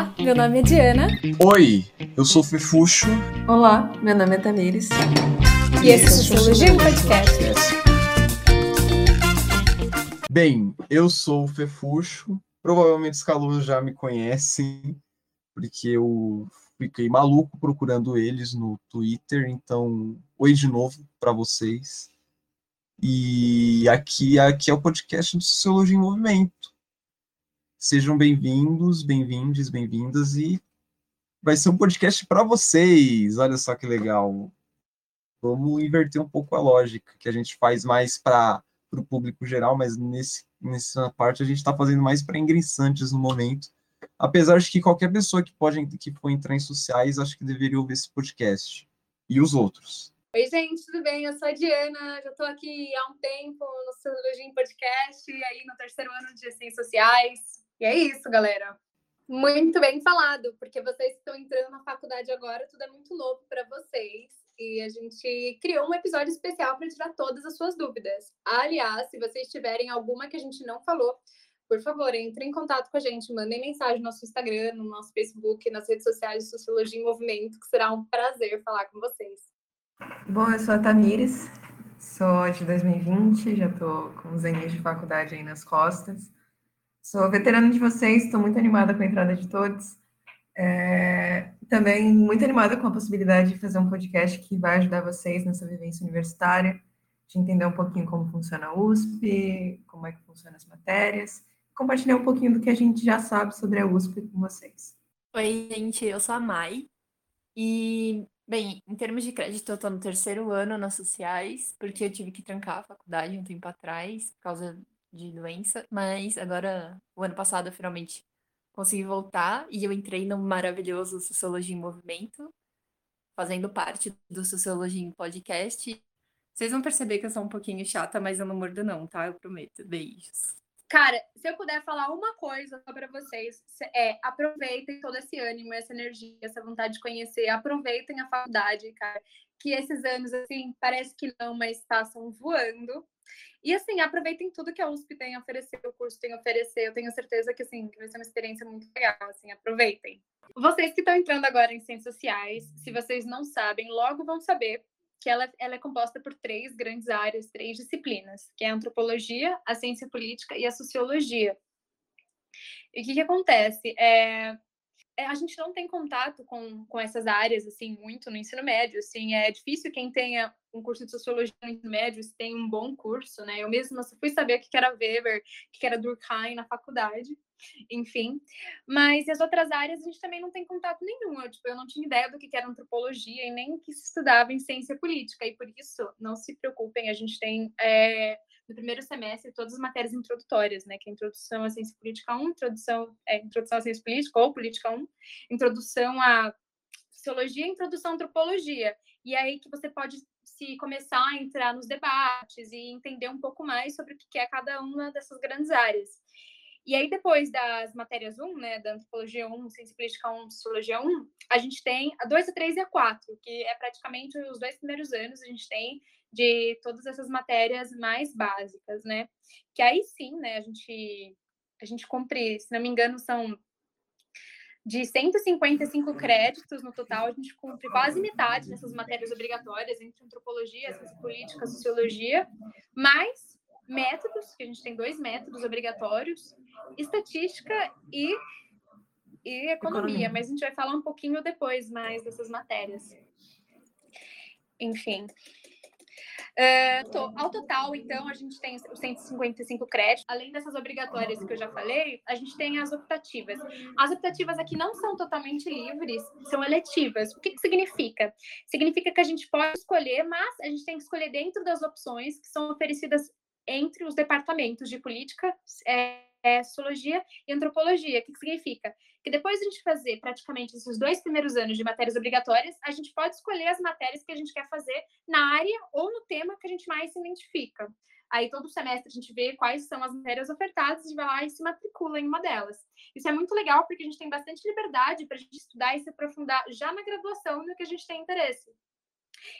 Olá, meu nome é Diana. Oi, eu sou Fefuxo. Olá, meu nome é Tamires. E, e esse é o Sociologia Podcast. Bem, eu sou o Fefuxo. Provavelmente os calouros já me conhecem, porque eu fiquei maluco procurando eles no Twitter. Então, oi de novo para vocês. E aqui, aqui é o podcast do Sociologia em Movimento. Sejam bem-vindos, bem-vindes, bem-vindas e vai ser um podcast para vocês. Olha só que legal. Vamos inverter um pouco a lógica, que a gente faz mais para o público geral, mas nesse, nessa parte a gente está fazendo mais para ingressantes no momento. Apesar de que qualquer pessoa que pode que for entrar em sociais, acho que deveria ouvir esse podcast. E os outros. Oi, gente, tudo bem? Eu sou a Diana, já estou aqui há um tempo no Sociologia Podcast, e aí no terceiro ano de Ciências Sociais. E é isso, galera. Muito bem falado, porque vocês estão entrando na faculdade agora, tudo é muito novo para vocês. E a gente criou um episódio especial para tirar todas as suas dúvidas. Aliás, se vocês tiverem alguma que a gente não falou, por favor, entrem em contato com a gente, mandem mensagem no nosso Instagram, no nosso Facebook, nas redes sociais de Sociologia em Movimento, que será um prazer falar com vocês. Bom, eu sou a Tamires, sou de 2020, já estou com os anos de faculdade aí nas costas. Sou veterana de vocês, estou muito animada com a entrada de todos. É, também muito animada com a possibilidade de fazer um podcast que vai ajudar vocês nessa vivência universitária, de entender um pouquinho como funciona a USP, como é que funcionam as matérias, compartilhar um pouquinho do que a gente já sabe sobre a USP com vocês. Oi, gente, eu sou a Mai. E, bem, em termos de crédito, eu estou no terceiro ano nas sociais, porque eu tive que trancar a faculdade um tempo atrás, por causa de doença, mas agora, o ano passado, eu finalmente consegui voltar e eu entrei no maravilhoso Sociologia em Movimento, fazendo parte do Sociologia em Podcast. Vocês vão perceber que eu sou um pouquinho chata, mas eu não mordo não, tá? Eu prometo. Beijos. Cara, se eu puder falar uma coisa para vocês, é aproveitem todo esse ânimo, essa energia, essa vontade de conhecer, aproveitem a faculdade, cara. Que esses anos, assim, parece que não, mas passam voando. E assim, aproveitem tudo que a USP tem a oferecer, o curso tem a oferecer. Eu tenho certeza que assim, que vai ser uma experiência muito legal, assim, aproveitem. Vocês que estão entrando agora em ciências sociais, se vocês não sabem, logo vão saber que ela, ela é composta por três grandes áreas, três disciplinas, que é a antropologia, a ciência política e a sociologia. E o que, que acontece? É, a gente não tem contato com, com essas áreas assim muito no ensino médio assim é difícil quem tenha um curso de sociologia no ensino médio se tem um bom curso né? Eu mesma só fui saber o que era Weber o que era Durkheim na faculdade enfim mas as outras áreas a gente também não tem contato nenhum eu, tipo, eu não tinha ideia do que era antropologia e nem que se estudava em ciência política e por isso não se preocupem a gente tem é, no primeiro semestre todas as matérias introdutórias, né? Que é introdução à ciência política 1, introdução, é, introdução à ciência política ou política 1, introdução à sociologia introdução à antropologia. E aí que você pode se começar a entrar nos debates e entender um pouco mais sobre o que é cada uma dessas grandes áreas. E aí, depois das matérias 1, né, da antropologia 1, ciência política 1, sociologia 1, a gente tem a 2, a 3 e a 4, que é praticamente os dois primeiros anos, a gente tem de todas essas matérias mais básicas, né? Que aí sim, né, a gente, a gente cumpre, se não me engano, são de 155 créditos no total, a gente cumpre quase metade nessas matérias obrigatórias, entre antropologia, ciência política, sociologia, mais métodos, que a gente tem dois métodos obrigatórios, estatística e, e economia, economia, mas a gente vai falar um pouquinho depois mais dessas matérias. Enfim, Uh, to, ao total, então, a gente tem os 155 créditos. Além dessas obrigatórias que eu já falei, a gente tem as optativas. As optativas aqui não são totalmente livres, são eletivas. O que, que significa? Significa que a gente pode escolher, mas a gente tem que escolher dentro das opções que são oferecidas entre os departamentos de política, é, é, sociologia e antropologia. O que, que significa? Que depois de a gente fazer praticamente esses dois primeiros anos de matérias obrigatórias, a gente pode escolher as matérias que a gente quer fazer na área ou no tema que a gente mais se identifica. Aí todo semestre a gente vê quais são as matérias ofertadas e vai lá e se matricula em uma delas. Isso é muito legal porque a gente tem bastante liberdade para a gente estudar e se aprofundar já na graduação no que a gente tem interesse.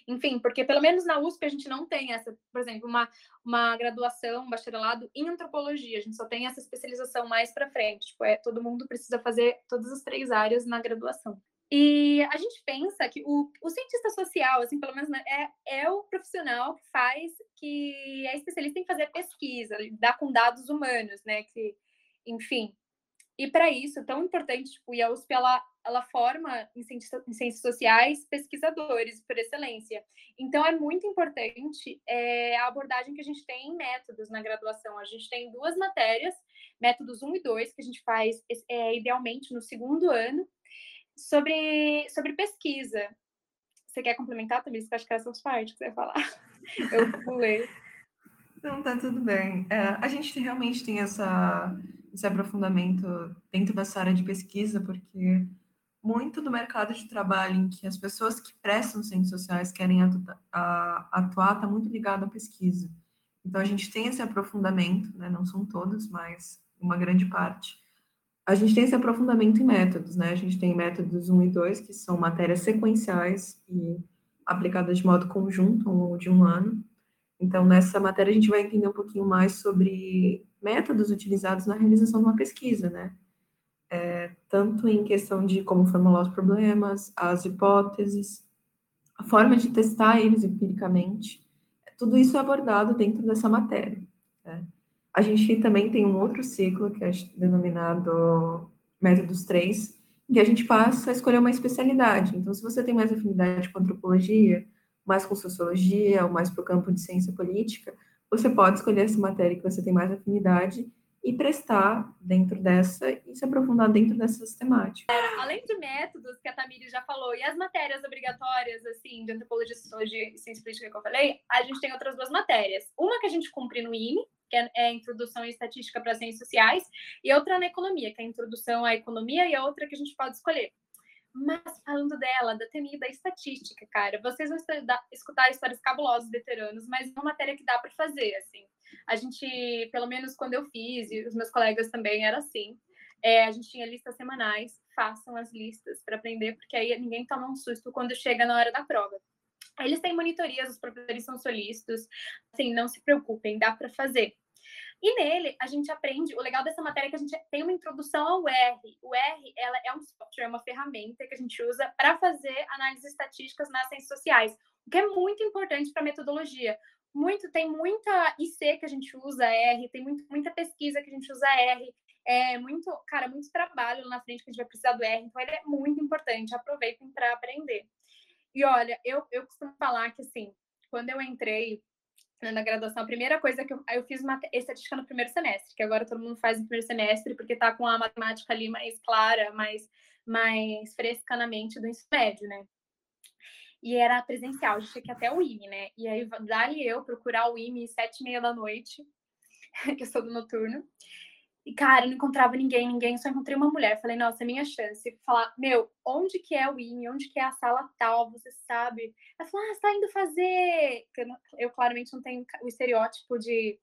Enfim, porque pelo menos na USP a gente não tem essa, por exemplo, uma, uma graduação, um bacharelado em antropologia, a gente só tem essa especialização mais para frente, tipo, é, todo mundo precisa fazer todas as três áreas na graduação. E a gente pensa que o, o cientista social, assim, pelo menos né, é, é o profissional que faz, que é especialista em fazer pesquisa, lidar com dados humanos, né? Que, enfim. E para isso, tão importante, tipo, e a USP, ela, ela forma em ciências, em ciências sociais pesquisadores por excelência. Então, é muito importante é, a abordagem que a gente tem em métodos na graduação. A gente tem duas matérias, métodos 1 e 2, que a gente faz é, idealmente no segundo ano, sobre, sobre pesquisa. Você quer complementar, também? Acho que essas partes que você ia falar. Eu pulei. Não, tá tudo bem. É, a gente realmente tem essa, esse aprofundamento dentro dessa área de pesquisa, porque muito do mercado de trabalho em que as pessoas que prestam ciências sociais querem atuar está muito ligado à pesquisa. Então, a gente tem esse aprofundamento, né? não são todos, mas uma grande parte, a gente tem esse aprofundamento em métodos, né? A gente tem métodos 1 e 2, que são matérias sequenciais e aplicadas de modo conjunto ao longo de um ano. Então, nessa matéria, a gente vai entender um pouquinho mais sobre métodos utilizados na realização de uma pesquisa, né? É, tanto em questão de como formular os problemas, as hipóteses, a forma de testar eles empiricamente. Tudo isso é abordado dentro dessa matéria. Né? A gente também tem um outro ciclo, que é denominado Métodos 3, em que a gente passa a escolher uma especialidade. Então, se você tem mais afinidade com antropologia, mais com sociologia, ou mais para o campo de ciência política, você pode escolher essa matéria que você tem mais afinidade e prestar dentro dessa e se aprofundar dentro dessas temáticas. Além de métodos que a Tamiri já falou e as matérias obrigatórias assim de antropologia, sociologia e ciência política que eu falei, a gente tem outras duas matérias. Uma que a gente cumpre no INE, que é, é Introdução em Estatística para Ciências Sociais, e outra na Economia, que é Introdução à Economia, e a outra que a gente pode escolher. Mas falando dela, da TMI da estatística, cara, vocês vão escutar histórias cabulosas veteranos, mas é uma matéria que dá para fazer, assim. A gente, pelo menos quando eu fiz, e os meus colegas também, era assim. É, a gente tinha listas semanais, façam as listas para aprender, porque aí ninguém toma um susto quando chega na hora da prova. Eles têm monitorias, os professores são solícitos, assim, não se preocupem, dá para fazer. E nele, a gente aprende, o legal dessa matéria é que a gente tem uma introdução ao R. O R ela é um software, é uma ferramenta que a gente usa para fazer análises estatísticas nas ciências sociais, o que é muito importante para metodologia. Muito, tem muita IC que a gente usa R, tem muito, muita pesquisa que a gente usa R, é muito, cara, muito trabalho na frente que a gente vai precisar do R, então ele é muito importante, aproveitem para aprender. E olha, eu, eu costumo falar que, assim, quando eu entrei na graduação, a primeira coisa que eu, eu fiz uma estatística no primeiro semestre, que agora todo mundo faz no primeiro semestre, porque tá com a matemática ali mais clara, mais, mais fresca na mente do ensino médio, né? E era presencial, a gente tinha que ir até o IME, né? E aí, dali eu procurar o IME sete e meia da noite, que eu sou do noturno, e, cara, eu não encontrava ninguém, ninguém, só encontrei uma mulher. Falei, nossa, é minha chance. Falar, meu, onde que é o IME? Onde que é a sala tal? Você sabe? Ela falou, ah, você tá indo fazer... Eu, eu claramente não tenho o estereótipo de,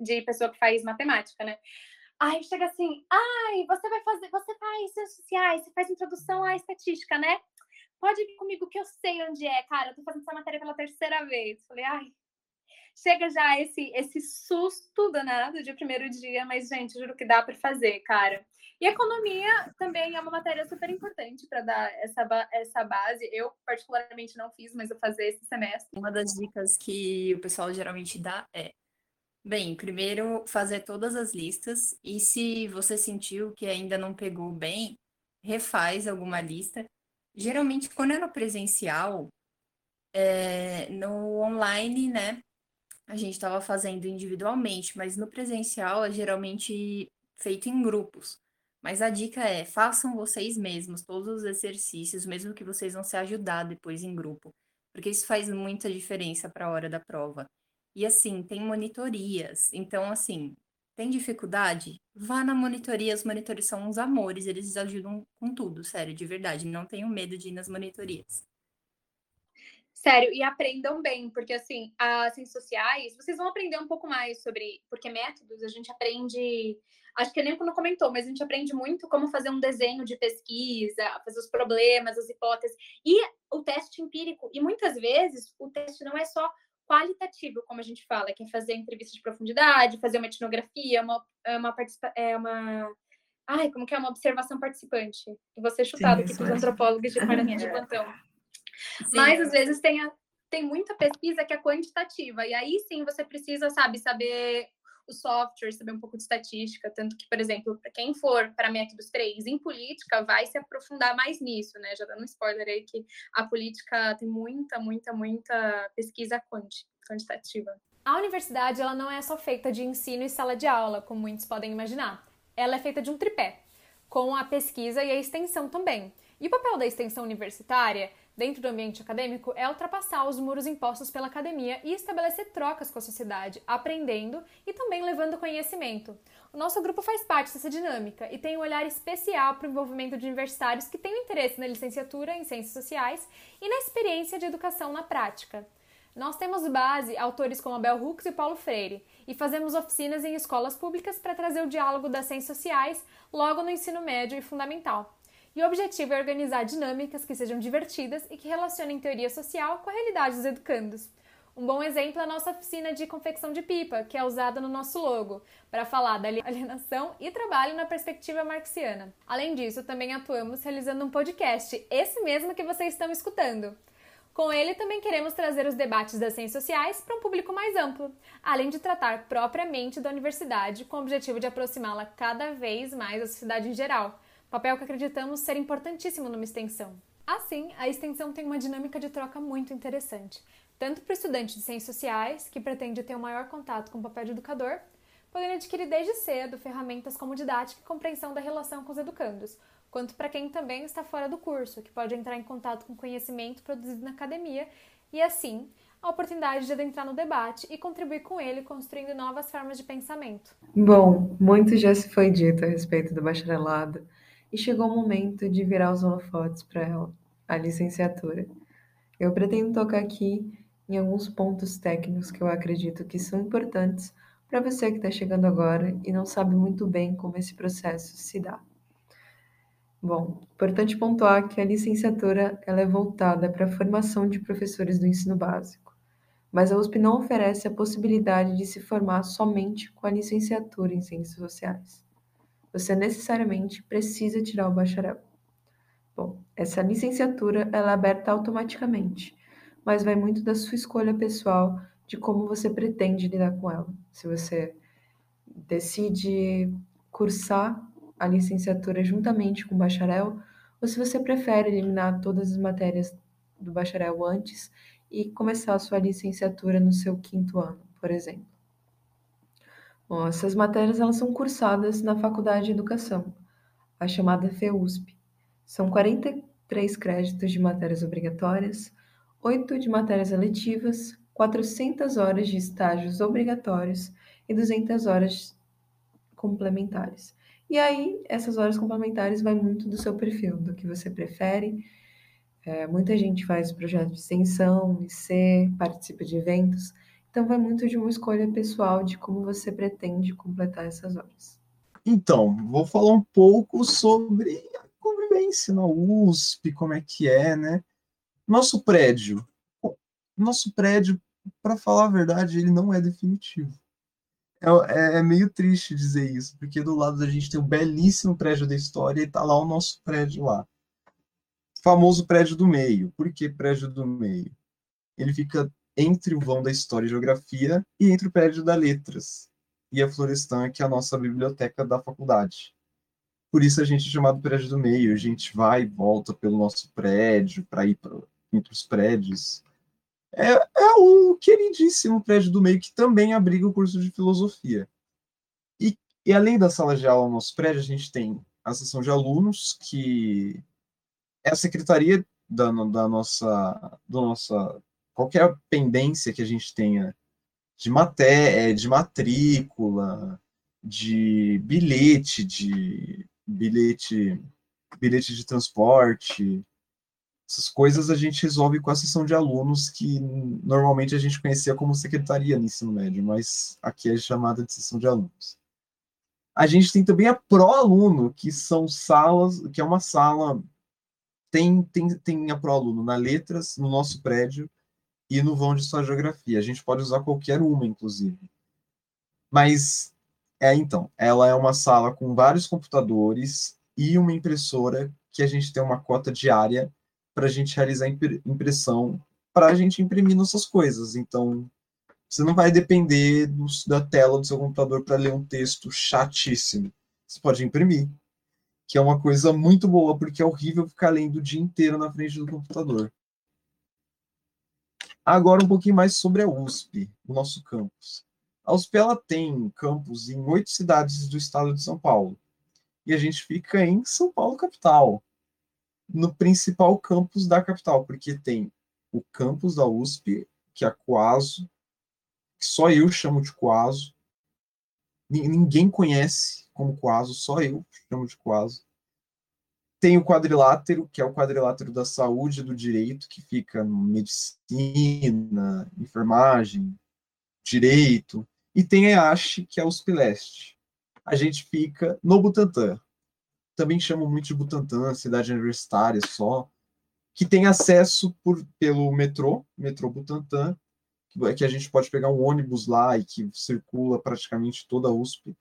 de pessoa que faz matemática, né? Aí chega assim, ai, você vai fazer, você faz ciências sociais, você faz introdução à estatística, né? Pode vir comigo que eu sei onde é, cara. Eu tô fazendo essa matéria pela terceira vez. Falei, ai, chega já esse, esse susto danado de primeiro dia, mas, gente, juro que dá para fazer, cara. E economia também é uma matéria super importante para dar essa, essa base. Eu, particularmente, não fiz, mas eu fazer esse semestre. Uma das dicas que o pessoal geralmente dá é. Bem, primeiro fazer todas as listas e se você sentiu que ainda não pegou bem, refaz alguma lista. Geralmente, quando é no presencial, é, no online, né, a gente estava fazendo individualmente, mas no presencial é geralmente feito em grupos. Mas a dica é, façam vocês mesmos todos os exercícios, mesmo que vocês vão se ajudar depois em grupo, porque isso faz muita diferença para a hora da prova. E assim, tem monitorias. Então, assim, tem dificuldade? Vá na monitoria, os monitores são uns amores, eles ajudam com tudo, sério, de verdade. Não tenham medo de ir nas monitorias. Sério, e aprendam bem, porque assim, as ciências sociais, vocês vão aprender um pouco mais sobre, porque métodos a gente aprende, acho que nem quando comentou, mas a gente aprende muito como fazer um desenho de pesquisa, fazer os problemas, as hipóteses, e o teste empírico, e muitas vezes o teste não é só qualitativo, como a gente fala, que é fazer entrevista de profundidade, fazer uma etnografia, uma, uma, é uma Ai, como que é uma observação participante? E você chutado Sim, aqui para os antropólogos de perninha de plantão. Sim. Mas às vezes tem, a, tem muita pesquisa que é quantitativa, e aí sim você precisa, sabe, saber o software, saber um pouco de estatística, tanto que, por exemplo, para quem for para métodos 3 em política, vai se aprofundar mais nisso, né? Já dando um spoiler aí que a política tem muita, muita, muita pesquisa quanti, quantitativa. A universidade ela não é só feita de ensino e sala de aula, como muitos podem imaginar. Ela é feita de um tripé, com a pesquisa e a extensão também. E o papel da extensão universitária dentro do ambiente acadêmico é ultrapassar os muros impostos pela academia e estabelecer trocas com a sociedade, aprendendo e também levando conhecimento. O nosso grupo faz parte dessa dinâmica e tem um olhar especial para o envolvimento de universitários que têm interesse na licenciatura em Ciências Sociais e na experiência de educação na prática. Nós temos base autores como Abel Hooks e Paulo Freire e fazemos oficinas em escolas públicas para trazer o diálogo das ciências sociais logo no ensino médio e fundamental. E o objetivo é organizar dinâmicas que sejam divertidas e que relacionem teoria social com a realidade dos educandos. Um bom exemplo é a nossa oficina de confecção de pipa, que é usada no nosso logo, para falar da alienação e trabalho na perspectiva marxiana. Além disso, também atuamos realizando um podcast, esse mesmo que vocês estão escutando. Com ele, também queremos trazer os debates das ciências sociais para um público mais amplo, além de tratar propriamente da universidade, com o objetivo de aproximá-la cada vez mais da sociedade em geral, papel que acreditamos ser importantíssimo numa extensão. Assim, a extensão tem uma dinâmica de troca muito interessante, tanto para o estudante de ciências sociais, que pretende ter um maior contato com o papel de educador, podendo adquirir desde cedo ferramentas como didática e compreensão da relação com os educandos, quanto para quem também está fora do curso, que pode entrar em contato com conhecimento produzido na academia e, assim, a oportunidade de adentrar no debate e contribuir com ele, construindo novas formas de pensamento. Bom, muito já se foi dito a respeito do bacharelado e chegou o momento de virar os holofotes para ela, a licenciatura. Eu pretendo tocar aqui em alguns pontos técnicos que eu acredito que são importantes para você que está chegando agora e não sabe muito bem como esse processo se dá. Bom, importante pontuar que a licenciatura ela é voltada para a formação de professores do ensino básico, mas a USP não oferece a possibilidade de se formar somente com a licenciatura em Ciências Sociais você necessariamente precisa tirar o bacharel. Bom, essa licenciatura ela é aberta automaticamente, mas vai muito da sua escolha pessoal de como você pretende lidar com ela. Se você decide cursar a licenciatura juntamente com o bacharel, ou se você prefere eliminar todas as matérias do bacharel antes e começar a sua licenciatura no seu quinto ano, por exemplo. Bom, essas matérias elas são cursadas na Faculdade de Educação, a chamada FEUSP. São 43 créditos de matérias obrigatórias, 8 de matérias eletivas, 400 horas de estágios obrigatórios e 200 horas complementares. E aí, essas horas complementares vai muito do seu perfil, do que você prefere. É, muita gente faz projeto de extensão, IC, participa de eventos. Então, vai muito de uma escolha pessoal de como você pretende completar essas horas. Então, vou falar um pouco sobre a convivência na USP, como é que é, né? Nosso prédio. Nosso prédio, para falar a verdade, ele não é definitivo. É, é, é, meio triste dizer isso, porque do lado da gente tem um belíssimo prédio da história e tá lá o nosso prédio lá. Famoso prédio do meio. Por que prédio do meio? Ele fica entre o vão da História e Geografia e entre o prédio da Letras e a Florestan, que é a nossa biblioteca da faculdade. Por isso a gente é chamado prédio do meio, a gente vai e volta pelo nosso prédio para ir pra, entre os prédios. É, é o queridíssimo prédio do meio que também abriga o curso de filosofia. E, e além da sala de aula no nosso prédio, a gente tem a seção de alunos, que é a secretaria da, da nossa, do nossa qualquer pendência que a gente tenha de matéria, de matrícula, de bilhete, de bilhete, bilhete de transporte, Essas coisas a gente resolve com a sessão de alunos, que normalmente a gente conhecia como secretaria no ensino médio, mas aqui é chamada de sessão de alunos. A gente tem também a pró-aluno, que são salas, que é uma sala. Tem, tem, tem a pró-aluno na letras, no nosso prédio, e no vão de sua geografia. A gente pode usar qualquer uma, inclusive. Mas, é então, ela é uma sala com vários computadores e uma impressora que a gente tem uma cota diária para a gente realizar impressão, para a gente imprimir nossas coisas. Então, você não vai depender do, da tela do seu computador para ler um texto chatíssimo. Você pode imprimir, que é uma coisa muito boa, porque é horrível ficar lendo o dia inteiro na frente do computador. Agora um pouquinho mais sobre a USP, o nosso campus. A USP ela tem campus em oito cidades do estado de São Paulo. E a gente fica em São Paulo, capital no principal campus da capital, porque tem o campus da USP, que é a Coaso, que só eu chamo de Coaso. Ninguém conhece como Coaso, só eu chamo de Coaso. Tem o quadrilátero, que é o quadrilátero da saúde e do direito, que fica medicina, enfermagem, direito. E tem a EASH, que é a USP Leste. A gente fica no Butantã, também chamam muito de Butantã, cidade universitária só, que tem acesso por, pelo metrô, metrô Butantã, que, que a gente pode pegar um ônibus lá e que circula praticamente toda a USP.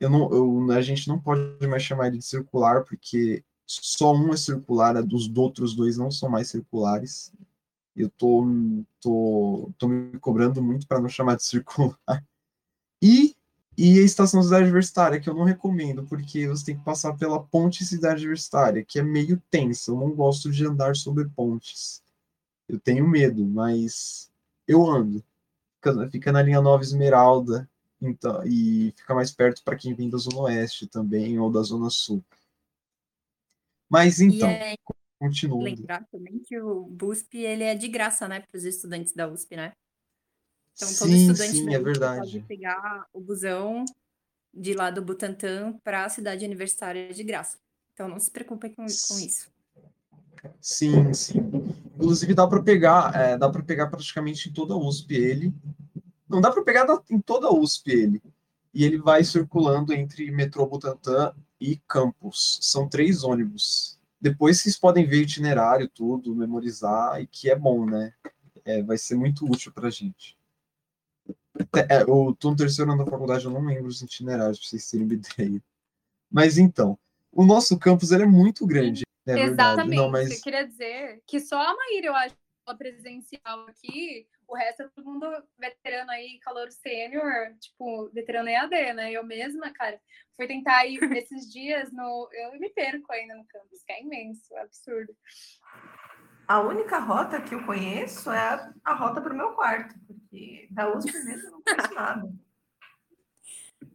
Eu não, eu, a gente não pode mais chamar ele de circular, porque só um é circular, os outros dois não são mais circulares. Eu tô, tô, tô me cobrando muito para não chamar de circular. E e a estação Cidade Universitária, que eu não recomendo, porque você tem que passar pela ponte Cidade Universitária, que é meio tensa. Eu não gosto de andar sobre pontes. Eu tenho medo, mas eu ando. Fica, fica na linha 9 Esmeralda, então, e fica mais perto para quem vem da Zona Oeste também, ou da Zona Sul. Mas então, é, continuando. Lembrar também que o BUSP ele é de graça, né, para os estudantes da USP, né? Então, todo sim, estudante sim, é pode pegar o busão de lá do Butantã para a cidade universitária de graça. Então, não se preocupem com, com isso. Sim, sim. Inclusive, dá para pegar, é, dá para pegar praticamente em toda a USP ele. Não dá para pegar em toda a USP ele. E ele vai circulando entre metrô Butantã e campus. São três ônibus. Depois vocês podem ver itinerário, tudo, memorizar, e que é bom, né? É, vai ser muito útil para a gente. É, eu tô no terceiro ano da faculdade, eu não lembro os itinerários, pra vocês terem uma ideia. Mas então, o nosso campus ele é muito grande. É Exatamente. Não, mas... Eu queria dizer que só a Maíra, eu acho, presencial aqui, o resto é todo mundo veterano aí, calor sênior, tipo, veterano EAD, né? Eu mesma, cara, fui tentar ir esses dias no. Eu me perco ainda no campus, que é imenso, é absurdo. A única rota que eu conheço é a, a rota para o meu quarto, porque da USP mesmo eu não conheço nada.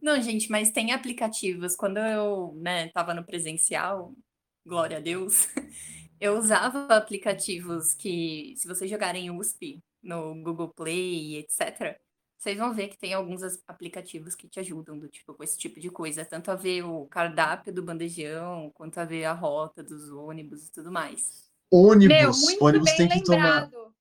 Não, gente, mas tem aplicativos. Quando eu né, tava no presencial, glória a Deus, eu usava aplicativos que, se vocês jogarem USP no Google Play, etc., vocês vão ver que tem alguns aplicativos que te ajudam do tipo com esse tipo de coisa, tanto a ver o cardápio do bandejão, quanto a ver a rota dos ônibus e tudo mais. Ônibus. Meu, muito ônibus bem tem que lembrado. tomar.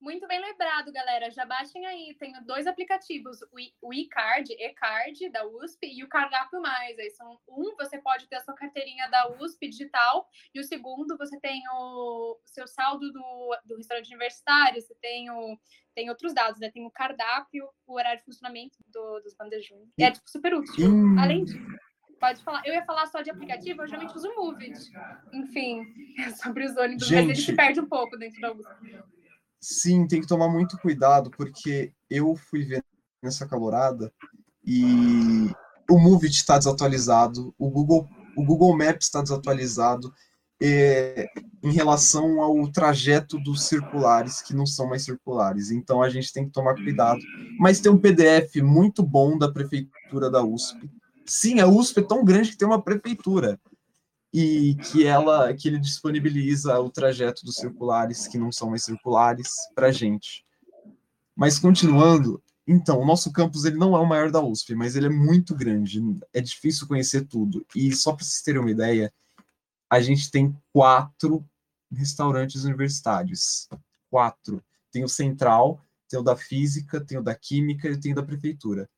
Muito bem lembrado, galera. Já baixem aí. Tem dois aplicativos: o e-card, e-card da USP e o Cardápio Mais. Aí são um, você pode ter a sua carteirinha da USP digital, e o segundo, você tem o, seu saldo do, do restaurante universitário, você tem, o, tem outros dados, né? Tem o cardápio, o horário de funcionamento do, dos bandejões. É tipo super útil. Hum. Além disso. Pode falar. Eu ia falar só de aplicativo, eu geralmente uso o Movit. Enfim, é sobre os ônibus, Gente, mas ele se perde um pouco dentro da USP. Sim, tem que tomar muito cuidado, porque eu fui ver nessa calorada e o Movit está desatualizado, o Google, o Google Maps está desatualizado é, em relação ao trajeto dos circulares, que não são mais circulares. Então a gente tem que tomar cuidado. Mas tem um PDF muito bom da Prefeitura da USP Sim, a USP é tão grande que tem uma prefeitura e que ela que ele disponibiliza o trajeto dos circulares que não são mais circulares para gente. Mas continuando, então o nosso campus ele não é o maior da USP, mas ele é muito grande. É difícil conhecer tudo. E só para vocês terem uma ideia, a gente tem quatro restaurantes universitários. Quatro. Tem o central, tem o da física, tem o da química e tem o da prefeitura.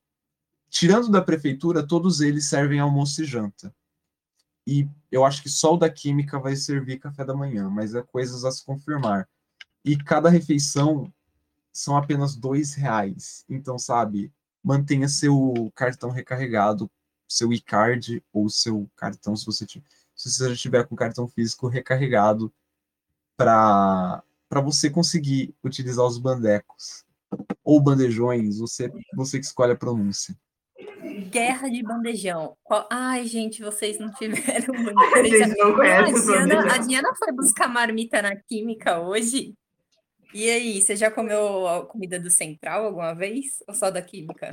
Tirando da prefeitura, todos eles servem almoço e janta. E eu acho que só o da química vai servir café da manhã, mas é coisas a se confirmar. E cada refeição são apenas dois reais. Então, sabe, mantenha seu cartão recarregado, seu e-card ou seu cartão, se você, se você já tiver com cartão físico recarregado, para você conseguir utilizar os bandecos ou bandejões, você, você que escolhe a pronúncia. Guerra de bandejão. Qual... Ai, gente, vocês não tiveram muita gente não conhece a, Diana, a Diana foi buscar marmita na química hoje. E aí, você já comeu a comida do Central alguma vez? Ou só da química?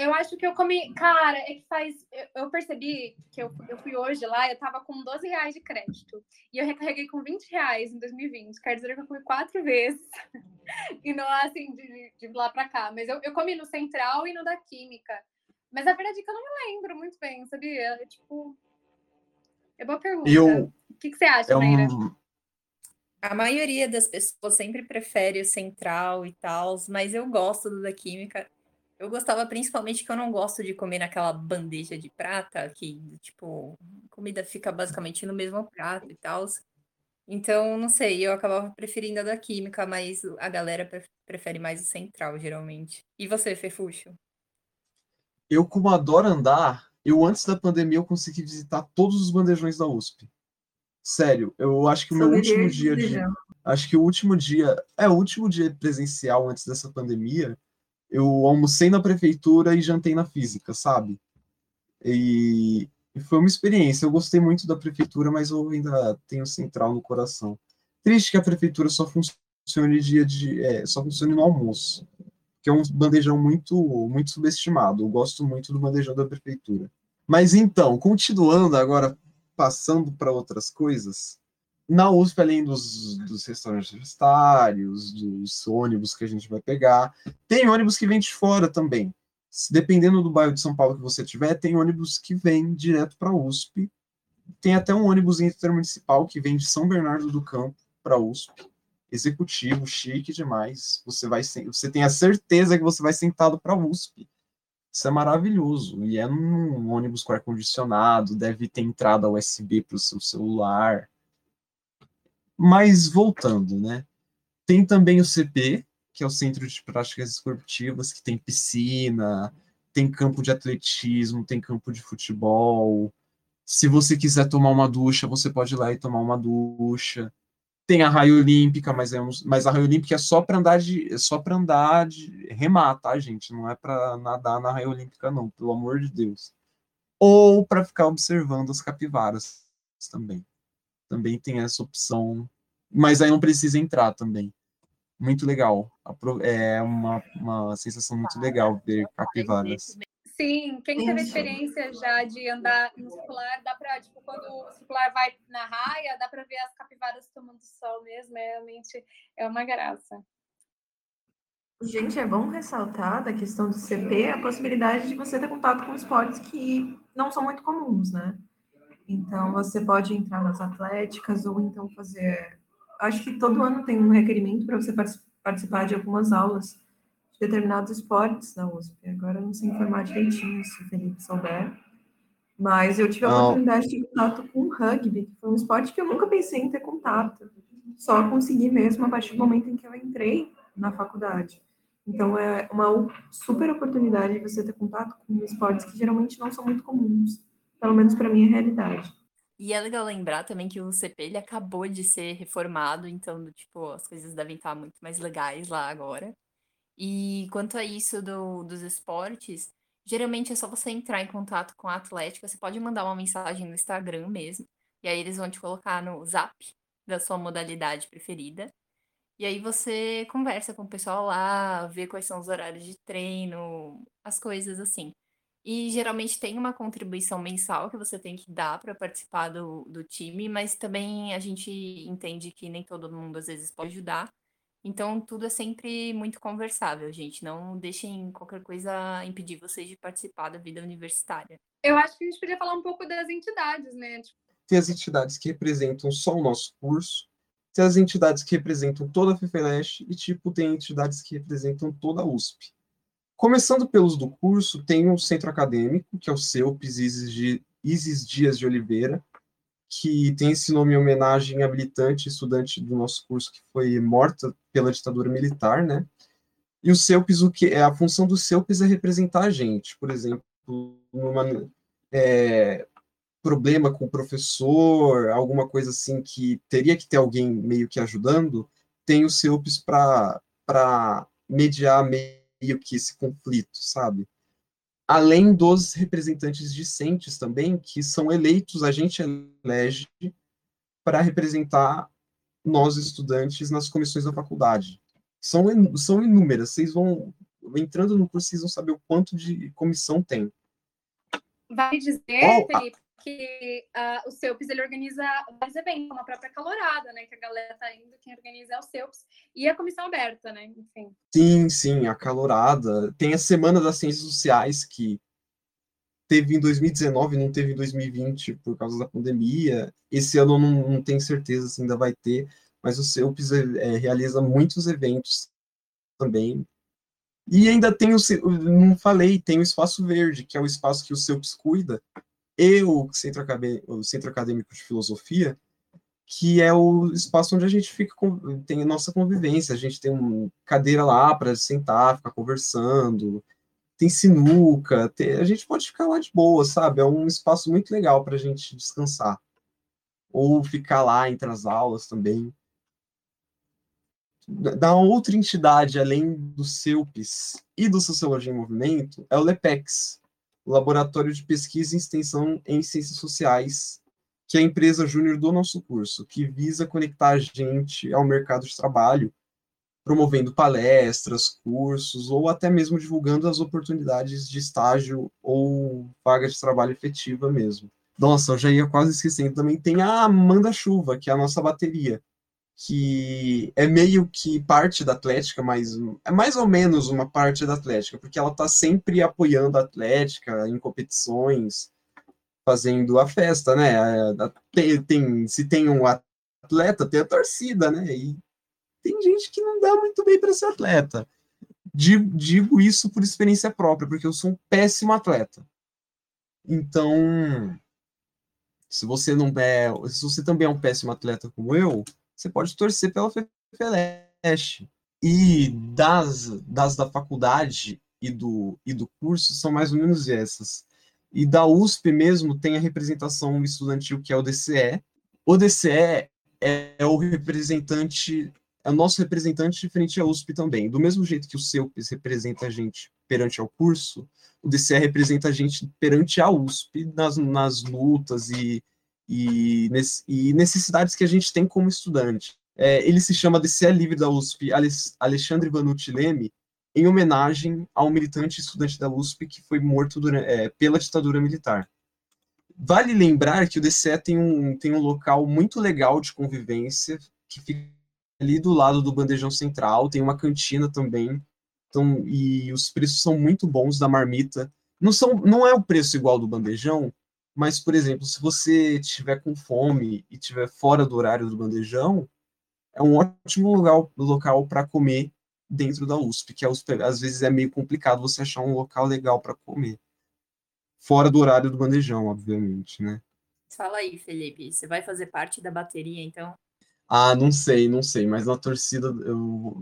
Eu acho que eu comi. Cara, é que faz. Eu, eu percebi que eu, eu fui hoje lá, eu tava com 12 reais de crédito. E eu recarreguei com 20 reais em 2020. Quer dizer que eu comi quatro vezes. e não assim, de, de lá pra cá. Mas eu, eu comi no Central e no da Química. Mas a verdade é que eu não me lembro muito bem, sabia? É, tipo. É boa pergunta. Eu, o que, que você acha, é um... A maioria das pessoas sempre prefere o central e tal, mas eu gosto do da química. Eu gostava principalmente que eu não gosto de comer naquela bandeja de prata, que, tipo, a comida fica basicamente no mesmo prato e tal. Então, não sei, eu acabava preferindo a da química, mas a galera prefere mais o central, geralmente. E você, Fefuxo? Eu, como adoro andar, eu antes da pandemia eu consegui visitar todos os bandejões da USP. Sério, eu acho que o meu último dia de. Acho que o último dia. É, o último dia presencial antes dessa pandemia eu almocei na prefeitura e jantei na física, sabe? E, e, foi uma experiência. Eu gostei muito da prefeitura, mas eu ainda tenho central no coração. Triste que a prefeitura só funcione dia de, é, só funcione no almoço, que é um bandejão muito, muito subestimado. Eu gosto muito do bandejão da prefeitura. Mas então, continuando agora, passando para outras coisas, na USP, além dos, dos restaurantes universitários, dos ônibus que a gente vai pegar, tem ônibus que vem de fora também. Dependendo do bairro de São Paulo que você tiver, tem ônibus que vem direto para a USP. Tem até um ônibus intermunicipal que vem de São Bernardo do Campo para a USP. Executivo, chique demais. Você vai você tem a certeza que você vai sentado para USP. Isso é maravilhoso. E é num ônibus com ar-condicionado, deve ter entrada USB para o seu celular mas voltando, né? Tem também o CP, que é o Centro de Práticas Esportivas, que tem piscina, tem campo de atletismo, tem campo de futebol. Se você quiser tomar uma ducha, você pode ir lá e tomar uma ducha. Tem a raia olímpica, mas, é um, mas a raia olímpica é só para andar de é só para andar de remar, tá, gente? Não é para nadar na raia olímpica não, pelo amor de Deus. Ou para ficar observando as capivaras também também tem essa opção, mas aí não precisa entrar também. Muito legal. É uma, uma sensação muito legal ver capivaras. Sim, quem teve experiência já de andar no circular, dá para, tipo, quando o circular vai na raia, dá para ver as capivaras tomando sol mesmo, é realmente é uma graça. Gente, é bom ressaltar da questão do CP a possibilidade de você ter contato com esportes que não são muito comuns, né? Então, você pode entrar nas atléticas ou então fazer. Acho que todo ano tem um requerimento para você participar de algumas aulas determinados esportes na USP. Agora eu não sei informar direitinho se o Felipe souber. Mas eu tive a oportunidade de ter contato com o rugby, que foi um esporte que eu nunca pensei em ter contato. Só consegui mesmo a partir do momento em que eu entrei na faculdade. Então é uma super oportunidade de você ter contato com esportes que geralmente não são muito comuns. Pelo menos para mim é realidade. E é legal lembrar também que o CP ele acabou de ser reformado, então, tipo, as coisas devem estar muito mais legais lá agora. E quanto a isso do, dos esportes, geralmente é só você entrar em contato com a Atlética, você pode mandar uma mensagem no Instagram mesmo, e aí eles vão te colocar no zap da sua modalidade preferida. E aí você conversa com o pessoal lá, vê quais são os horários de treino, as coisas assim. E geralmente tem uma contribuição mensal que você tem que dar para participar do, do time, mas também a gente entende que nem todo mundo às vezes pode ajudar. Então tudo é sempre muito conversável, gente. Não deixem qualquer coisa impedir vocês de participar da vida universitária. Eu acho que a gente podia falar um pouco das entidades, né? Tipo, tem as entidades que representam só o nosso curso, tem as entidades que representam toda a FEFELESH e, tipo, tem entidades que representam toda a USP. Começando pelos do curso, tem o centro acadêmico, que é o CEUPS Isis, Isis Dias de Oliveira, que tem esse nome em homenagem à habilitante estudante do nosso curso que foi morta pela ditadura militar, né? E o CEUPS, o que é a função do CEUPS é representar a gente, por exemplo, numa é, problema com o professor, alguma coisa assim que teria que ter alguém meio que ajudando, tem o CEUPS para mediar meio que esse conflito, sabe? Além dos representantes discentes também, que são eleitos, a gente elege para representar nós estudantes nas comissões da faculdade. São, são inúmeras, vocês vão, entrando no curso, vocês vão saber o quanto de comissão tem. Vai dizer, oh, Felipe, que uh, o CEUPS ele organiza vários eventos, como a própria Calorada, né? Que a galera tá indo, quem organiza é o CEUPS, e a comissão aberta, né? Enfim. Sim, sim, a Calorada. Tem a Semana das Ciências Sociais, que teve em 2019, não teve em 2020 por causa da pandemia. Esse ano não, não tenho certeza se ainda vai ter, mas o CEUPS é, realiza muitos eventos também. E ainda tem o, não falei, tem o Espaço Verde, que é o espaço que o CEUPS cuida, e o Centro, Acadêmico, o Centro Acadêmico de Filosofia, que é o espaço onde a gente fica tem nossa convivência. A gente tem uma cadeira lá para sentar, ficar conversando, tem sinuca, tem, a gente pode ficar lá de boa, sabe? É um espaço muito legal para a gente descansar. Ou ficar lá entre as aulas também. Da outra entidade, além do CEUPS e do Sociologia em Movimento, é o LEPEX, Laboratório de Pesquisa e Extensão em Ciências Sociais, que é a empresa júnior do nosso curso, que visa conectar a gente ao mercado de trabalho, promovendo palestras, cursos, ou até mesmo divulgando as oportunidades de estágio ou vaga de trabalho efetiva mesmo. Nossa, eu já ia quase esquecendo. Também tem a Amanda Chuva, que é a nossa bateria, que é meio que parte da Atlética, mas é mais ou menos uma parte da Atlética, porque ela está sempre apoiando a Atlética em competições, fazendo a festa, né? Tem, tem, se tem um atleta, tem a torcida, né? E tem gente que não dá muito bem para ser atleta. Digo, digo isso por experiência própria, porque eu sou um péssimo atleta. Então, se você não é, se você também é um péssimo atleta como eu, você pode torcer pela FEFELESH. E das, das da faculdade e do, e do curso são mais ou menos essas. E da USP mesmo tem a representação estudantil, que é o DCE. O DCE é, é o representante, é o nosso representante frente à USP também. Do mesmo jeito que o CEUPES representa a gente perante ao curso, o DCE representa a gente perante a USP nas, nas lutas e e, e necessidades que a gente tem como estudante. É, ele se chama DCE Livre da USP, Alexandre Vanucci Leme, em homenagem ao militante estudante da USP que foi morto durante, é, pela ditadura militar. Vale lembrar que o DCE tem um, tem um local muito legal de convivência, que fica ali do lado do Bandejão Central, tem uma cantina também, então, e os preços são muito bons da marmita. Não, são, não é o preço igual do bandejão, mas, por exemplo, se você tiver com fome e tiver fora do horário do bandejão, é um ótimo local, local para comer dentro da USP, que a USP, às vezes é meio complicado você achar um local legal para comer. Fora do horário do bandejão, obviamente, né? Fala aí, Felipe, você vai fazer parte da bateria, então? Ah, não sei, não sei, mas na torcida eu não,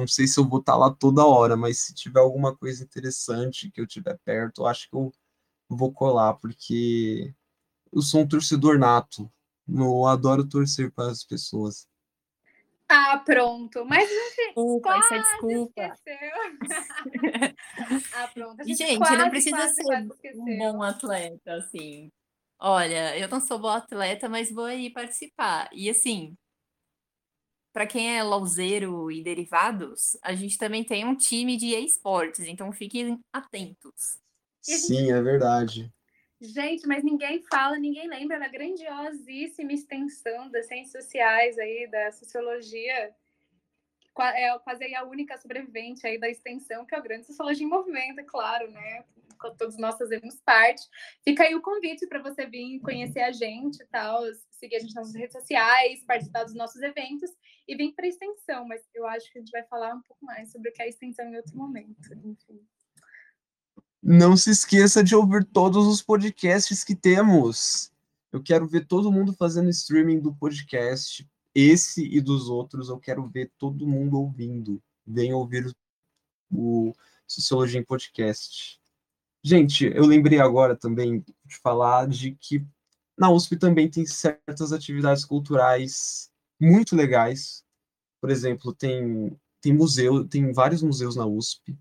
não sei se eu vou estar lá toda hora, mas se tiver alguma coisa interessante que eu tiver perto, eu acho que eu vou colar, porque eu sou um torcedor nato. Eu adoro torcer para as pessoas. Ah, pronto. Mas desculpa, isso é desculpa. ah, pronto. gente, gente quase, não precisa quase, ser quase um bom atleta, assim. Olha, eu não sou boa atleta, mas vou aí participar. E assim, para quem é lauzeiro e derivados, a gente também tem um time de esportes, então fiquem atentos. Sim, é verdade. Gente, mas ninguém fala, ninguém lembra da grandiosíssima extensão das ciências sociais aí, da sociologia, é quase aí a única sobrevivente aí da extensão, que é a grande sociologia em movimento, é claro, né? todos nós fazemos parte. Fica aí o convite para você vir conhecer a gente e tal, seguir a gente nas redes sociais, participar dos nossos eventos e vir para a extensão. Mas eu acho que a gente vai falar um pouco mais sobre o que é a extensão em outro momento. Enfim. Não se esqueça de ouvir todos os podcasts que temos. Eu quero ver todo mundo fazendo streaming do podcast, esse e dos outros. Eu quero ver todo mundo ouvindo. Venha ouvir o Sociologia em Podcast. Gente, eu lembrei agora também de falar de que na USP também tem certas atividades culturais muito legais. Por exemplo, tem, tem museu, tem vários museus na USP.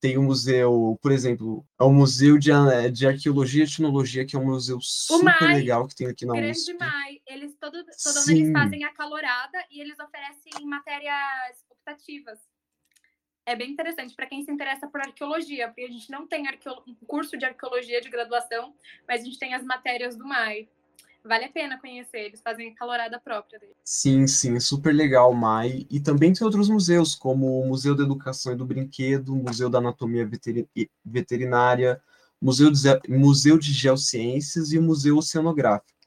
Tem o um museu, por exemplo, é o Museu de, de Arqueologia e Etnologia, que é um museu super MAI, legal que tem aqui na Grande USP. MAI. Eles todo, todo ano eles fazem a calorada e eles oferecem matérias optativas. É bem interessante para quem se interessa por arqueologia, porque a gente não tem um curso de arqueologia de graduação, mas a gente tem as matérias do MAI vale a pena conhecer, eles fazem a calorada própria dele. Sim, sim, super legal, Mai. E também tem outros museus, como o Museu da Educação e do Brinquedo, Museu da Anatomia Veterinária, Museu de, Museu de Geociências e o Museu Oceanográfico.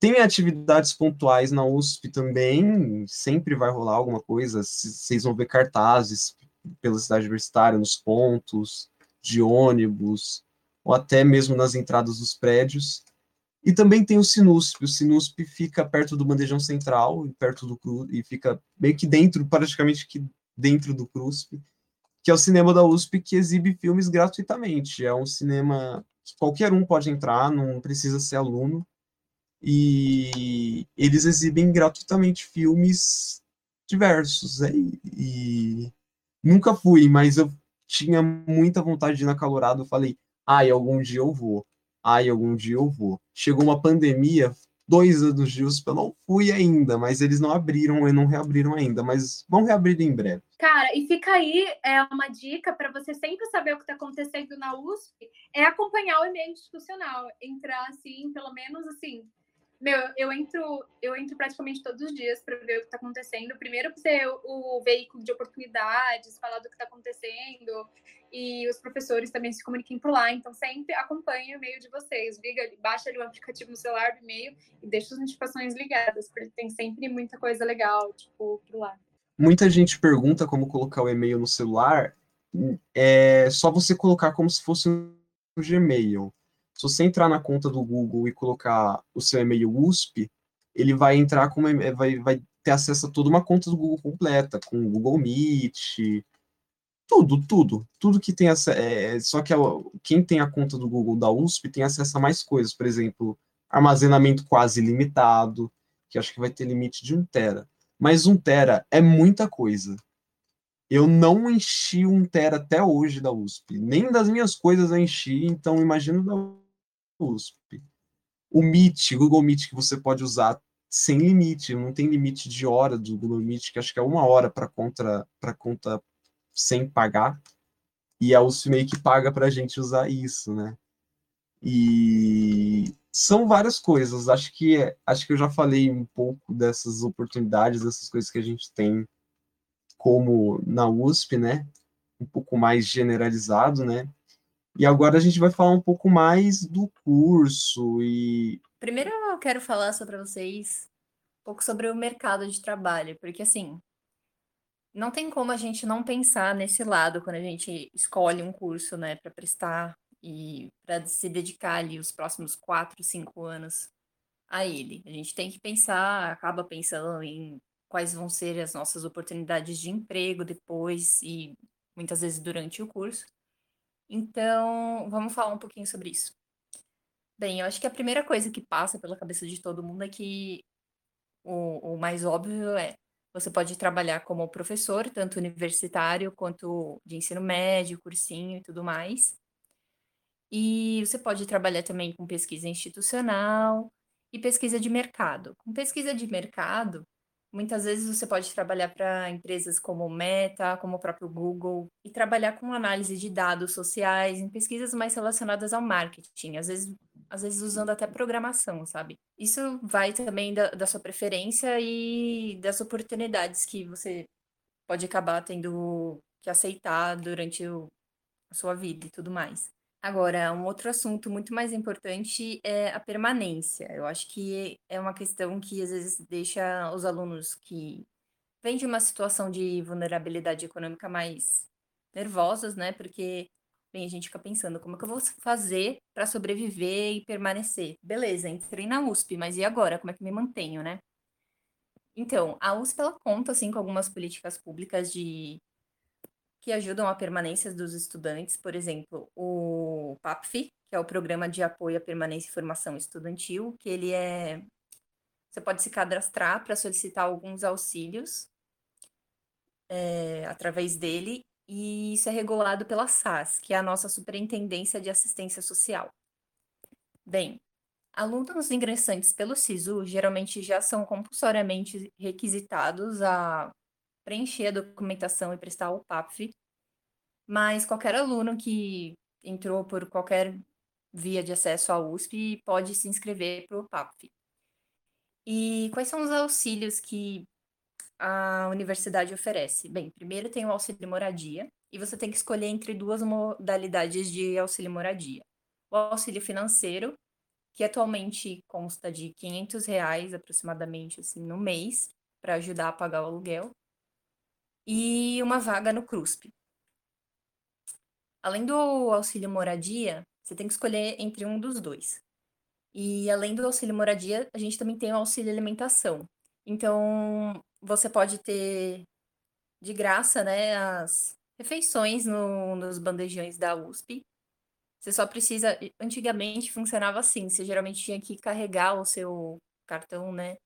Tem atividades pontuais na USP também, sempre vai rolar alguma coisa, vocês vão ver cartazes pela cidade universitária, nos pontos de ônibus, ou até mesmo nas entradas dos prédios. E também tem o Sinusp. O Sinusp fica perto do Bandejão Central, perto do Cru, e fica bem que dentro, praticamente que dentro do CRUSP, que é o cinema da USP que exibe filmes gratuitamente. É um cinema que qualquer um pode entrar, não precisa ser aluno. E eles exibem gratuitamente filmes diversos. Né? E nunca fui, mas eu tinha muita vontade de ir na Calorado. Eu falei, ai, ah, algum dia eu vou ai, algum dia eu vou. Chegou uma pandemia, dois anos de USP, eu não fui ainda, mas eles não abriram e não reabriram ainda, mas vão reabrir em breve. Cara, e fica aí é uma dica para você sempre saber o que está acontecendo na USP, é acompanhar o e-mail institucional, entrar assim, pelo menos assim, meu, eu entro, eu entro praticamente todos os dias para ver o que está acontecendo. Primeiro, para ser o, o veículo de oportunidades, falar do que está acontecendo, e os professores também se comuniquem por lá. Então, sempre acompanhe o e-mail de vocês. Liga, baixa ali o aplicativo no celular do e-mail e deixa as notificações ligadas, porque tem sempre muita coisa legal, tipo, por lá. Muita gente pergunta como colocar o e-mail no celular. É só você colocar como se fosse um Gmail. Se você entrar na conta do Google e colocar o seu e-mail USP, ele vai entrar com vai, vai ter acesso a toda uma conta do Google completa, com Google Meet, tudo, tudo, tudo que tem acesso. É, só que a, quem tem a conta do Google da USP tem acesso a mais coisas, por exemplo, armazenamento quase ilimitado, que acho que vai ter limite de 1 tera. Mas 1 tera é muita coisa. Eu não enchi 1 tera até hoje da USP. Nem das minhas coisas eu enchi, então imagino da USP. O Meet, Google Meet, que você pode usar sem limite, não tem limite de hora do Google Meet, que acho que é uma hora para conta, conta sem pagar, e a USP meio que paga para a gente usar isso, né? E são várias coisas. Acho que acho que eu já falei um pouco dessas oportunidades, dessas coisas que a gente tem como na USP, né? Um pouco mais generalizado, né? E agora a gente vai falar um pouco mais do curso e. Primeiro eu quero falar sobre vocês um pouco sobre o mercado de trabalho, porque assim, não tem como a gente não pensar nesse lado quando a gente escolhe um curso, né, para prestar e para se dedicar ali os próximos quatro, cinco anos a ele. A gente tem que pensar, acaba pensando em quais vão ser as nossas oportunidades de emprego depois e muitas vezes durante o curso. Então, vamos falar um pouquinho sobre isso. Bem, eu acho que a primeira coisa que passa pela cabeça de todo mundo é que o, o mais óbvio é você pode trabalhar como professor, tanto universitário quanto de ensino médio, cursinho e tudo mais. E você pode trabalhar também com pesquisa institucional e pesquisa de mercado. Com pesquisa de mercado, Muitas vezes você pode trabalhar para empresas como Meta, como o próprio Google, e trabalhar com análise de dados sociais, em pesquisas mais relacionadas ao marketing, às vezes, às vezes usando até programação, sabe? Isso vai também da, da sua preferência e das oportunidades que você pode acabar tendo que aceitar durante o, a sua vida e tudo mais. Agora, um outro assunto muito mais importante é a permanência. Eu acho que é uma questão que às vezes deixa os alunos que vêm de uma situação de vulnerabilidade econômica mais nervosos, né? Porque, bem, a gente fica pensando, como é que eu vou fazer para sobreviver e permanecer? Beleza, entrei na USP, mas e agora? Como é que me mantenho, né? Então, a USP ela conta assim com algumas políticas públicas de que ajudam a permanência dos estudantes, por exemplo, o PAPF, que é o Programa de Apoio à Permanência e Formação Estudantil, que ele é você pode se cadastrar para solicitar alguns auxílios é, através dele, e isso é regulado pela SAS, que é a nossa Superintendência de Assistência Social. Bem, alunos ingressantes pelo SISU geralmente já são compulsoriamente requisitados a preencher a documentação e prestar o PAPF, mas qualquer aluno que entrou por qualquer via de acesso à USP pode se inscrever para o PAPF. E quais são os auxílios que a universidade oferece? Bem, primeiro tem o auxílio moradia, e você tem que escolher entre duas modalidades de auxílio moradia. O auxílio financeiro, que atualmente consta de 500 reais aproximadamente assim, no mês, para ajudar a pagar o aluguel e uma vaga no CRUSP. Além do auxílio moradia, você tem que escolher entre um dos dois. E além do auxílio moradia, a gente também tem o auxílio alimentação. Então, você pode ter de graça, né, as refeições no, nos bandejões da USP. Você só precisa. Antigamente funcionava assim, você geralmente tinha que carregar o seu cartão, né,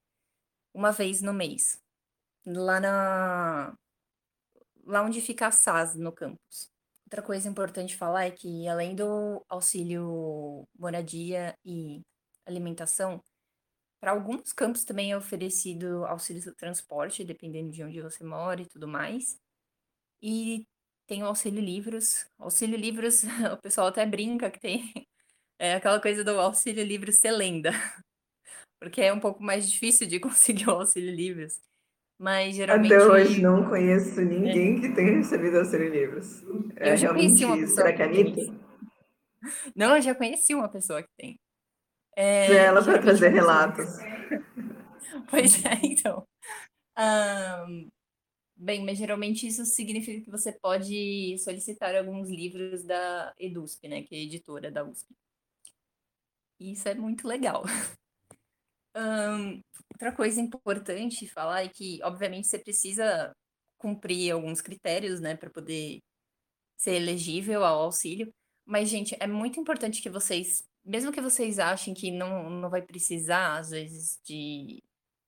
uma vez no mês. Lá na, lá onde fica a SAS no campus. Outra coisa importante falar é que, além do auxílio moradia e alimentação, para alguns campos também é oferecido auxílio de transporte, dependendo de onde você mora e tudo mais. E tem o auxílio livros. Auxílio livros, o pessoal até brinca que tem é aquela coisa do auxílio livros ser lenda, porque é um pouco mais difícil de conseguir o auxílio livros. Mas geralmente. Até hoje não conheço ninguém é. que tenha recebido auxílio livros. É eu já conheci uma pessoa. Será que é Anitta? Não, eu já conheci uma pessoa que tem. É, ela para trazer relatos. Pois é, então. Um, bem, mas geralmente isso significa que você pode solicitar alguns livros da EDUSP, né, que é a editora da USP. E isso é muito legal. Um, outra coisa importante falar é que, obviamente, você precisa cumprir alguns critérios, né, para poder ser elegível ao auxílio. Mas, gente, é muito importante que vocês, mesmo que vocês achem que não, não vai precisar, às vezes, de,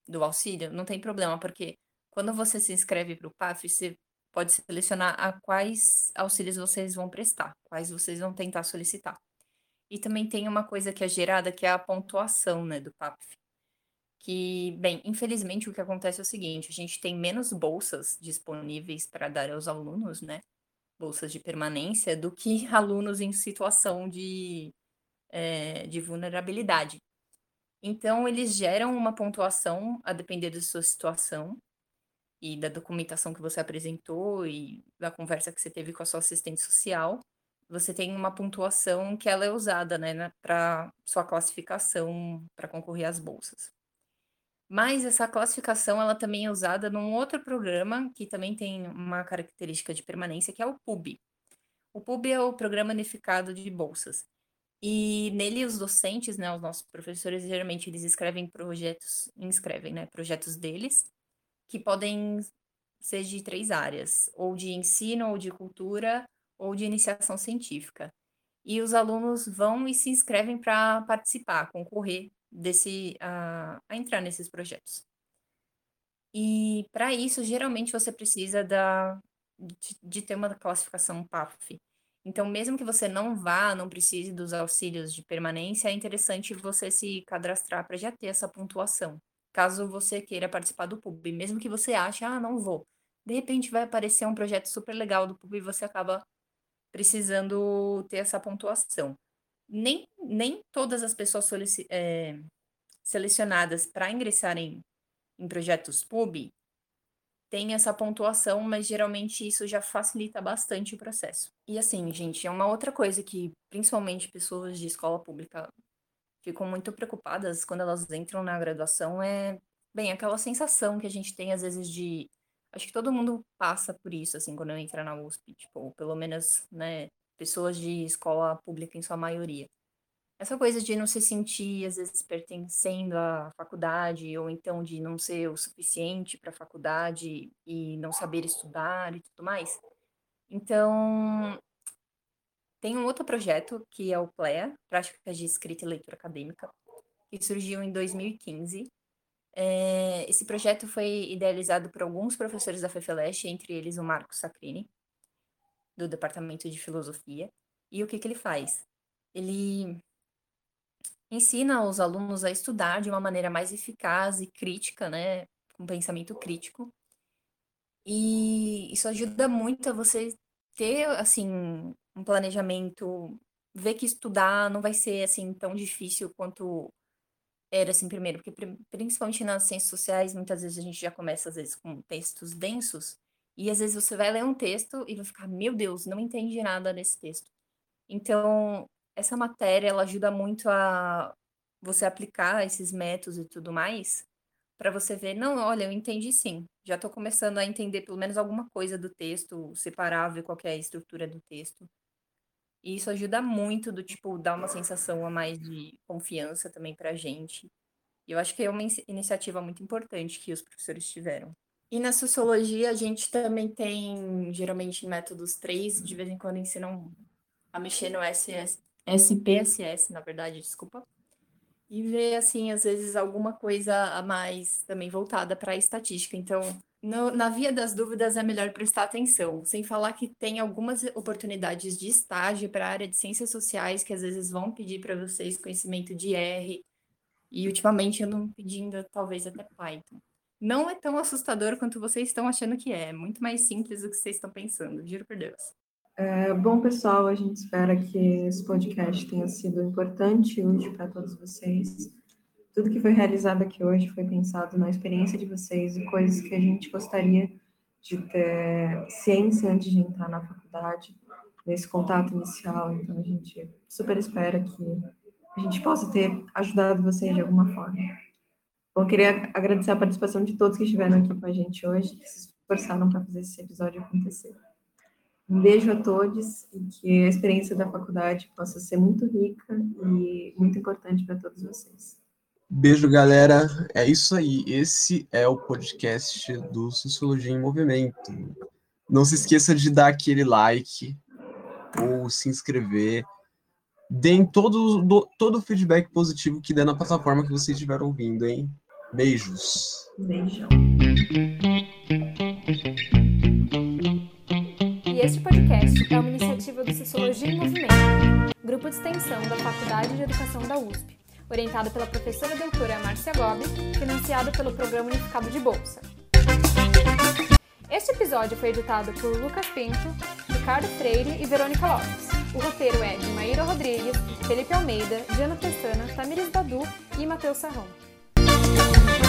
do auxílio, não tem problema, porque quando você se inscreve para o PAF, você pode selecionar a quais auxílios vocês vão prestar, quais vocês vão tentar solicitar. E também tem uma coisa que é gerada, que é a pontuação, né, do PAF que, bem, infelizmente o que acontece é o seguinte, a gente tem menos bolsas disponíveis para dar aos alunos, né? Bolsas de permanência, do que alunos em situação de, é, de vulnerabilidade. Então, eles geram uma pontuação a depender da sua situação e da documentação que você apresentou e da conversa que você teve com a sua assistente social. Você tem uma pontuação que ela é usada, né, para sua classificação para concorrer às bolsas. Mas essa classificação ela também é usada num outro programa que também tem uma característica de permanência, que é o PUB. O PUB é o Programa Unificado de Bolsas. E nele os docentes, né, os nossos professores, geralmente eles escrevem projetos, inscrevem, né, projetos deles, que podem ser de três áreas, ou de ensino, ou de cultura, ou de iniciação científica. E os alunos vão e se inscrevem para participar, concorrer desse a, a entrar nesses projetos. E para isso, geralmente você precisa da, de, de, ter uma classificação PAF. Então, mesmo que você não vá, não precise dos auxílios de permanência, é interessante você se cadastrar para já ter essa pontuação. Caso você queira participar do PUB, mesmo que você ache, ah, não vou. De repente vai aparecer um projeto super legal do PUB e você acaba precisando ter essa pontuação nem, nem todas as pessoas é, selecionadas para ingressarem em projetos PUB tem essa pontuação, mas geralmente isso já facilita bastante o processo. E assim, gente, é uma outra coisa que principalmente pessoas de escola pública ficam muito preocupadas quando elas entram na graduação é, bem, aquela sensação que a gente tem às vezes de acho que todo mundo passa por isso assim quando entra na USP, tipo, pelo menos, né, pessoas de escola pública em sua maioria. Essa coisa de não se sentir, às vezes, pertencendo à faculdade, ou então de não ser o suficiente para a faculdade e não saber estudar e tudo mais. Então, tem um outro projeto, que é o PLEA, Práticas de Escrita e Leitura Acadêmica, que surgiu em 2015. É, esse projeto foi idealizado por alguns professores da FEFELESH, entre eles o Marco Sacrini, do Departamento de Filosofia. E o que, que ele faz? Ele ensina os alunos a estudar de uma maneira mais eficaz e crítica, né, com pensamento crítico. E isso ajuda muito a você ter, assim, um planejamento, ver que estudar não vai ser, assim, tão difícil quanto era, assim, primeiro, porque principalmente nas ciências sociais, muitas vezes a gente já começa, às vezes, com textos densos, e às vezes você vai ler um texto e vai ficar, meu Deus, não entendi nada desse texto. Então, essa matéria ela ajuda muito a você aplicar esses métodos e tudo mais, para você ver, não, olha, eu entendi sim. Já estou começando a entender pelo menos alguma coisa do texto, separar, ver qual é a estrutura do texto. E isso ajuda muito do tipo, dar uma sensação a mais de confiança também para a gente. E eu acho que é uma iniciativa muito importante que os professores tiveram. E na sociologia, a gente também tem, geralmente, métodos 3, de vez em quando ensinam a mexer no SS, SPSS, na verdade, desculpa. E ver, assim, às vezes alguma coisa a mais também voltada para a estatística. Então, no, na via das dúvidas é melhor prestar atenção, sem falar que tem algumas oportunidades de estágio para a área de ciências sociais que às vezes vão pedir para vocês conhecimento de R, e ultimamente eu não pedindo talvez até Python. Não é tão assustador quanto vocês estão achando que é, é muito mais simples do que vocês estão pensando, juro por Deus. É, bom, pessoal, a gente espera que esse podcast tenha sido importante e útil para todos vocês. Tudo que foi realizado aqui hoje foi pensado na experiência de vocês e coisas que a gente gostaria de ter ciência antes de entrar na faculdade, nesse contato inicial. Então, a gente super espera que a gente possa ter ajudado vocês de alguma forma. Bom, queria agradecer a participação de todos que estiveram aqui com a gente hoje, que se esforçaram para fazer esse episódio acontecer. Um beijo a todos e que a experiência da faculdade possa ser muito rica e muito importante para todos vocês. Beijo, galera. É isso aí. Esse é o podcast do Sociologia em Movimento. Não se esqueça de dar aquele like ou se inscrever. Deem todo, do, todo o feedback positivo que der na plataforma que vocês estiveram ouvindo, hein? Beijos. Beijão. Este podcast é uma iniciativa do Sociologia em Movimento, grupo de extensão da Faculdade de Educação da USP, orientado pela professora doutora Márcia Gobi, financiado pelo Programa Unificado de Bolsa. Este episódio foi editado por Lucas Pinto, Ricardo Freire e Verônica Lopes. O roteiro é de Maíra Rodrigues, Felipe Almeida, Diana Pestana, Tamires Badu e Matheus Sarrão. Thank you.